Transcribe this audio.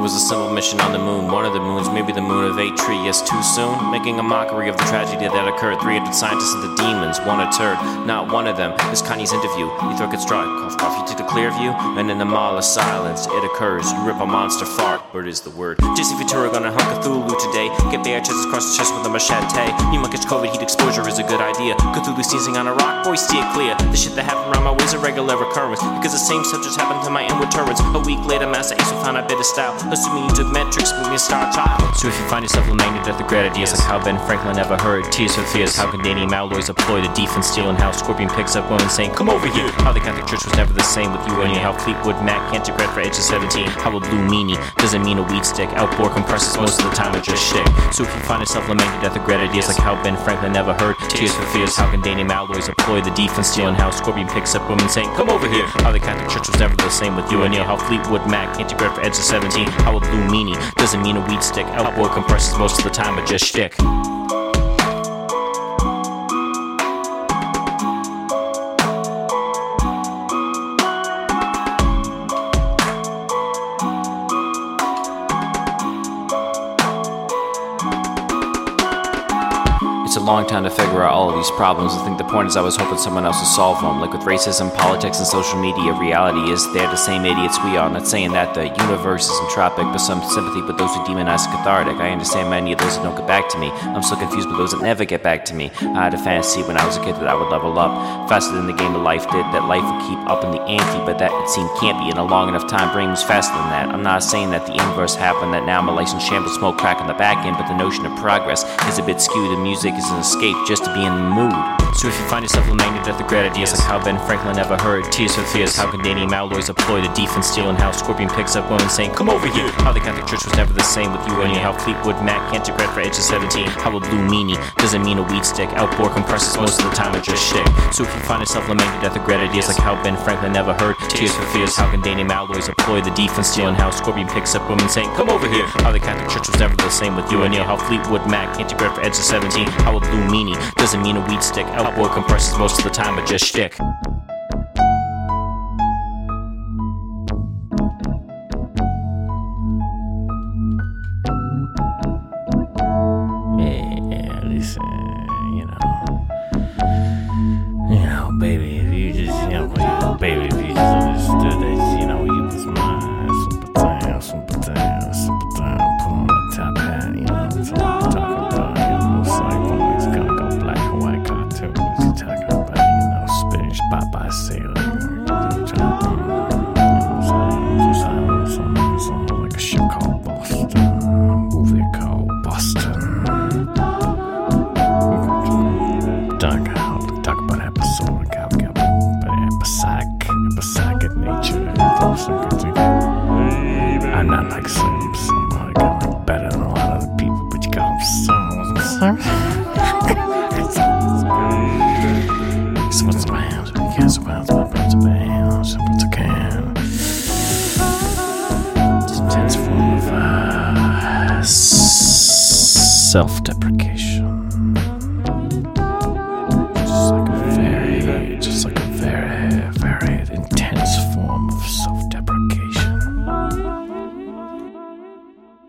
was a simple mission on the moon, one of the moons, maybe the moon of Atreus, too soon, making a mockery of the tragedy that occurred. 300 scientists and the demons, one a turd, not one of them. Is Kanye's interview. You throw it strike, cough, cough. You take the clear view, and in the Mahler silence, it occurs. You rip a monster fart, bird is the word. Jesse Ventura gonna hunt Cthulhu today. Get bare chests across the chest with a machete. You might catch COVID, heat exposure is a good idea. Cthulhu sneezing on a rock, boy, steer clear. The shit that happened around my way is a regular recurrence. Because the same subjects happened to my inward Terrence. A week later, Masta Ace will find a bit of style. Assuming you metrics, star child. So if you find yourself lamenting at the great ideas like how Ben Franklin never heard, tears for fears, how Gundanium alloys employ the defense steel, and how Scorpion picks up women saying, Come over here. How the Catholic Church was never the same with you and. How Fleetwood Mac can't regret for Edge of 17. How a blue meanie doesn't mean a weed stick. Outboard compresses most of the time are just shit. So if you find yourself lamenting at the great ideas like how Ben Franklin never heard, tears for fears, how can Gundanium alloys employ the defense steel, and how Scorpion picks up women saying, Come over here. How the Catholic Church was never the same with you and. How Fleetwood Mac can't regret for edge of 17. A blue meanie doesn't mean a weed stick. Outboard compresses most of the time are just shtick. Long time to figure out all of these problems. I think the point is I was hoping someone else would solve them. Like with racism, politics, and social media, reality is they're the same idiots we are. I'm not saying that the universe is entropic, but some sympathy with those who demonize cathartic. I understand many of those that don't get back to me. I'm so confused with those that never get back to me. I had a fantasy when I was a kid that I would level up faster than the game of life did, that life would keep up in the ante, but that it seemed can't be in a long enough time frame moves faster than that. I'm not saying that the inverse happened, that now I'm a licensed shambles, smoke crack on the back end, but the notion of progress is a bit skewed. The music is escape just to be in the mood. So if you find yourself lamenting at the great ideas like how Ben Franklin never heard, tears for fears, how Gundanium alloys employ the defense steel, and how Scorpion picks up women saying, Come over here. How the Catholic Church was never the same with you and you. How Fleetwood Mac can't regret for Edge of 17. How a blue meanie doesn't mean a weed stick. Outboard compresses most of the time are just shit. So if you find yourself lamenting at the great ideas like how Ben Franklin never heard, tears for fears, how Gundanium alloys employ the defense steel, and how Scorpion picks up women saying, Come over here. How the Catholic Church was never the same with you and you. How Fleetwood Mac can't regret for Edge of 17. How a blue meanie doesn't mean a weed stick. Outboard compresses most of the time but just shtick. Yeah, listen, you know. You know, baby, like some, some like, better than a lot of the people, but you got some. So what's the bands? We can't survive the bands. What's a can? Just of uh, self